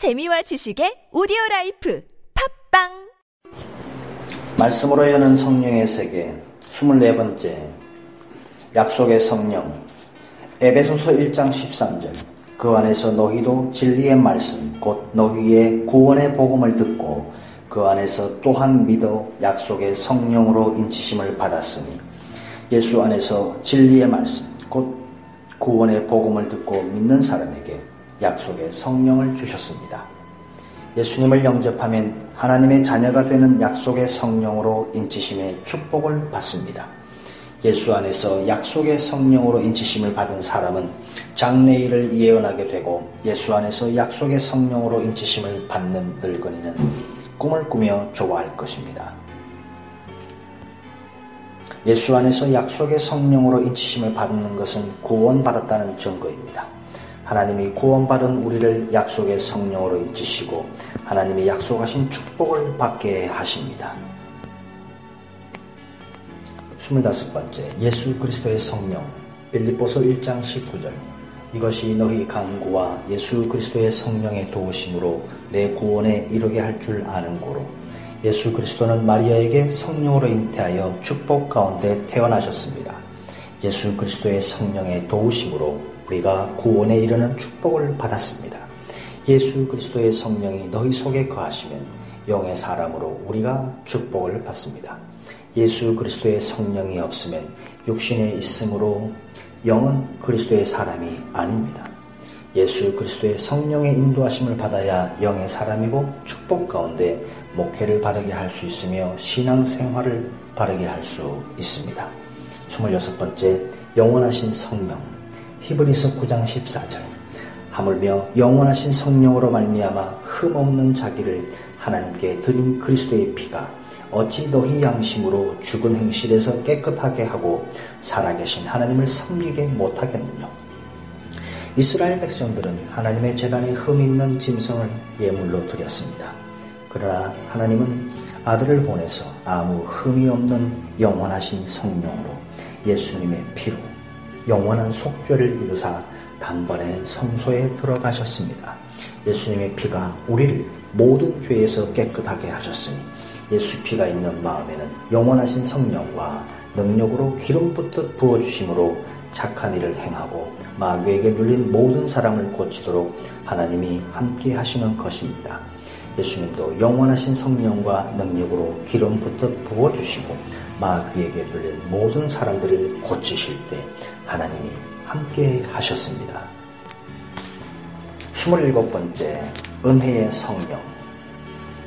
재미와 지식의 오디오 라이프 팝빵! 말씀으로 여는 성령의 세계 24번째 약속의 성령. 에베소서 1장 13절. 그 안에서 너희도 진리의 말씀 곧 너희의 구원의 복음을 듣고 그 안에서 또한 믿어 약속의 성령으로 인치심을 받았으니 예수 안에서 진리의 말씀 곧 구원의 복음을 듣고 믿는 사람에게 약속의 성령을 주셨습니다. 예수님을 영접하면 하나님의 자녀가 되는 약속의 성령으로 인치심의 축복을 받습니다. 예수 안에서 약속의 성령으로 인치심을 받은 사람은 장래일을 예언하게 되고 예수 안에서 약속의 성령으로 인치심을 받는 늙은이는 꿈을 꾸며 좋아할 것입니다. 예수 안에서 약속의 성령으로 인치심을 받는 것은 구원받았다는 증거입니다. 하나님이 구원받은 우리를 약속의 성령으로 인치시고 하나님이 약속하신 축복을 받게 하십니다. 25번째 예수 그리스도의 성령 빌립보서 1장 19절 이것이 너희 강구와 예수 그리스도의 성령의 도우심으로 내 구원에 이르게 할 줄 아는 고로 예수 그리스도는 마리아에게 성령으로 잉태하여 축복 가운데 태어나셨습니다. 예수 그리스도의 성령의 도우심으로 우리가 구원에 이르는 축복을 받았습니다. 예수 그리스도의 성령이 너희 속에 거하시면 영의 사람으로 우리가 축복을 받습니다. 예수 그리스도의 성령이 없으면 육신에 있으므로 영은 그리스도의 사람이 아닙니다. 예수 그리스도의 성령의 인도하심을 받아야 영의 사람이고 축복 가운데 목회를 바르게 할 수 있으며 신앙생활을 바르게 할 수 있습니다. 26번째 영원하신 성령 히브리서 9장 14절 하물며 영원하신 성령으로 말미암아 흠없는 자기를 하나님께 드린 그리스도의 피가 어찌 너희 양심으로 죽은 행실에서 깨끗하게 하고 살아계신 하나님을 섬기게 못하겠느냐 이스라엘 백성들은 하나님의 재단에 흠 있는 짐승을 예물로 드렸습니다. 그러나 하나님은 아들을 보내서 아무 흠이 없는 영원하신 성령으로 예수님의 피로 영원한 속죄를 이루사 단번에 성소에 들어가셨습니다. 예수님의 피가 우리를 모든 죄에서 깨끗하게 하셨으니 예수 피가 있는 마음에는 영원하신 성령과 능력으로 기름 붓듯 부어주심으로 착한 일을 행하고 마귀에게 눌린 모든 사람을 고치도록 하나님이 함께 하시는 것입니다. 예수님도 영원하신 성령과 능력으로 기름 붓듯 부어주시고 마귀에게 눌린 모든 사람들을 고치실 때 하나님이 함께 하셨습니다. 27번째 은혜의 성령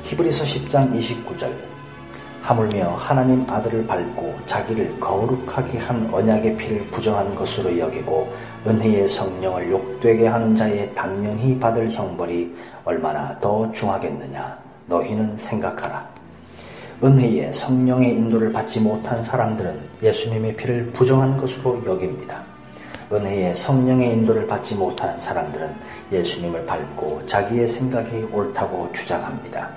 히브리서 10장 29절 하물며 하나님 아들을 밟고 자기를 거룩하게 한 언약의 피를 부정한 것으로 여기고 은혜의 성령을 욕되게 하는 자의 당연히 받을 형벌이 얼마나 더 중하겠느냐 너희는 생각하라 은혜의 성령의 인도를 받지 못한 사람들은 예수님의 피를 부정한 것으로 여깁니다. 은혜의 성령의 인도를 받지 못한 사람들은 예수님을 밟고 자기의 생각이 옳다고 주장합니다.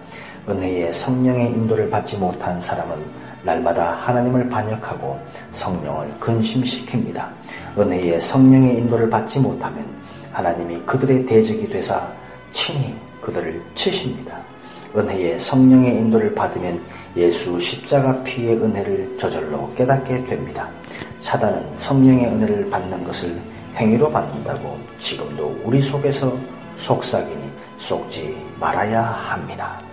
은혜의 성령의 인도를 받지 못한 사람은 날마다 하나님을 반역하고 성령을 근심시킵니다. 은혜의 성령의 인도를 받지 못하면 하나님이 그들의 대적이 되사 친히 그들을 치십니다. 은혜의 성령의 인도를 받으면 예수 십자가 피의 은혜를 저절로 깨닫게 됩니다. 사단은 성령의 은혜를 받는 것을 행위로 받는다고 지금도 우리 속에서 속삭이니 속지 말아야 합니다.